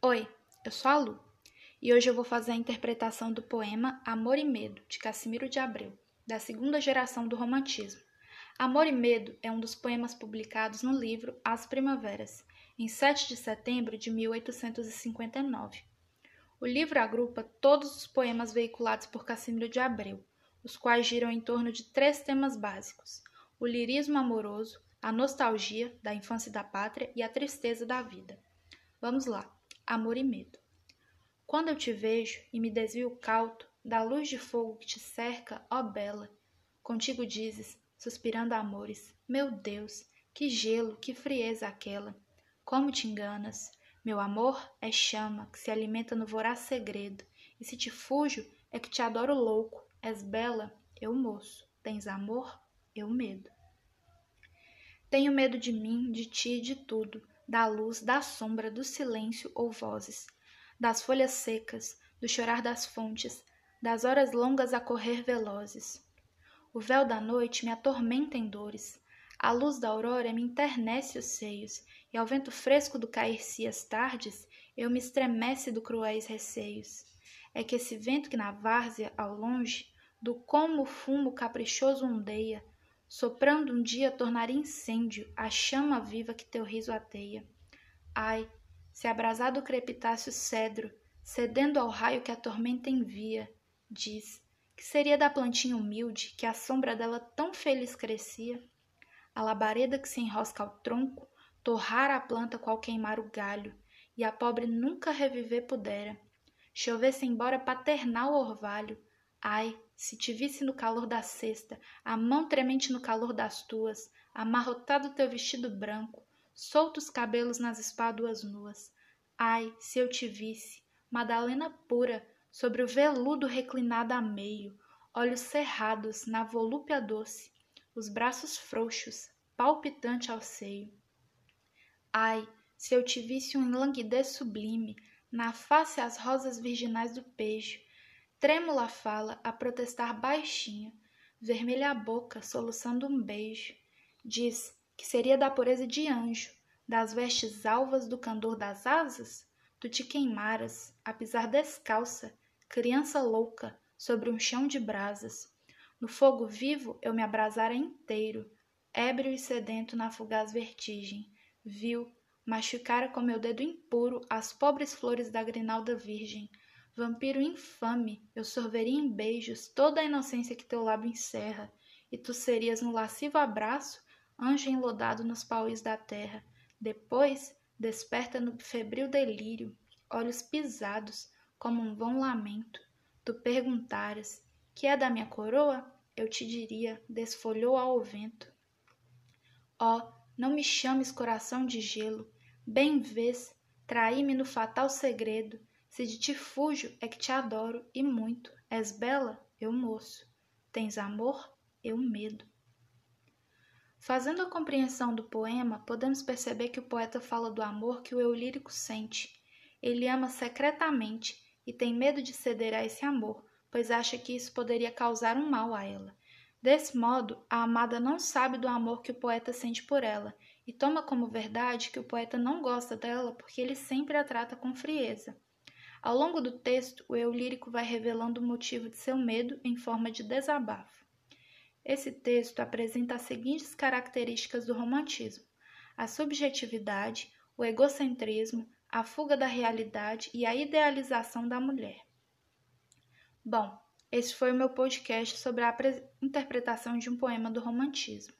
Oi, eu sou a Lu e hoje eu vou fazer a interpretação do poema Amor e Medo, de Cassimiro de Abreu, da segunda geração do Romantismo. Amor e Medo é um dos poemas publicados no livro As Primaveras, em 7 de setembro de 1859. O livro agrupa todos os poemas veiculados por Cassimiro de Abreu, os quais giram em torno de três temas básicos: o lirismo amoroso, a nostalgia da infância e da pátria e a tristeza da vida. Vamos lá. Amor e medo. Quando eu te vejo e me desvio cauto da luz de fogo que te cerca, ó bela, contigo dizes, suspirando amores, meu Deus, que gelo, que frieza aquela. Como te enganas? Meu amor é chama que se alimenta no voraz segredo, e se te fujo é que te adoro louco. És bela, eu moço. Tens amor, eu medo. Tenho medo de mim, de ti e de tudo, da luz, da sombra, do silêncio ou vozes, das folhas secas, do chorar das fontes, das horas longas a correr velozes. O véu da noite me atormenta em dores, a luz da aurora me internece os seios, e ao vento fresco do cair-se as tardes, eu me estremece do cruéis receios. É que esse vento que na várzea, ao longe, do como o fumo caprichoso ondeia, soprando um dia tornaria incêndio a chama viva que teu riso ateia. Ai, se abrasado crepitasse o cedro, cedendo ao raio que a tormenta envia, diz, que seria da plantinha humilde que a sombra dela tão feliz crescia? A labareda que se enrosca ao tronco, torrar a planta qual queimar o galho, e a pobre nunca reviver pudera. Chovesse embora paternal orvalho, ai, se te visse no calor da cesta, a mão tremente no calor das tuas, amarrotado teu vestido branco, soltos cabelos nas espáduas nuas. Ai, se eu te visse, Madalena pura, sobre o veludo reclinada a meio, olhos cerrados na volúpia doce, os braços frouxos, palpitante ao seio. Ai, se eu te visse um languidez sublime, na face as rosas virginais do peixe, Trêmula fala, a protestar baixinho, vermelha a boca, soluçando um beijo. Diz que seria da pureza de anjo, das vestes alvas do candor das asas? Tu te queimaras, a pisar descalça, criança louca, sobre um chão de brasas. No fogo vivo eu me abrasara inteiro, ébrio e sedento na fugaz vertigem. Viu, machucara com meu dedo impuro as pobres flores da grinalda virgem Vampiro infame, eu sorveria em beijos toda a inocência que teu lábio encerra, e tu serias no lascivo abraço, anjo enlodado nos pauis da terra. Depois, desperta no febril delírio, olhos pisados, como um vão lamento. Tu perguntaras, que é da minha coroa? Eu te diria, desfolhou ao vento. Ó, oh, não me chames coração de gelo, bem vês, traí-me no fatal segredo, se de ti fujo é que te adoro e muito. És bela, eu moço. Tens amor, eu medo. Fazendo a compreensão do poema, podemos perceber que o poeta fala do amor que o eu lírico sente. Ele ama secretamente e tem medo de ceder a esse amor, pois acha que isso poderia causar um mal a ela. Desse modo, a amada não sabe do amor que o poeta sente por ela e toma como verdade que o poeta não gosta dela porque ele sempre a trata com frieza. Ao longo do texto, o eu lírico vai revelando o motivo de seu medo em forma de desabafo. Esse texto apresenta as seguintes características do romantismo: a subjetividade, o egocentrismo, a fuga da realidade e a idealização da mulher. Bom, esse foi o meu podcast sobre a interpretação de um poema do romantismo.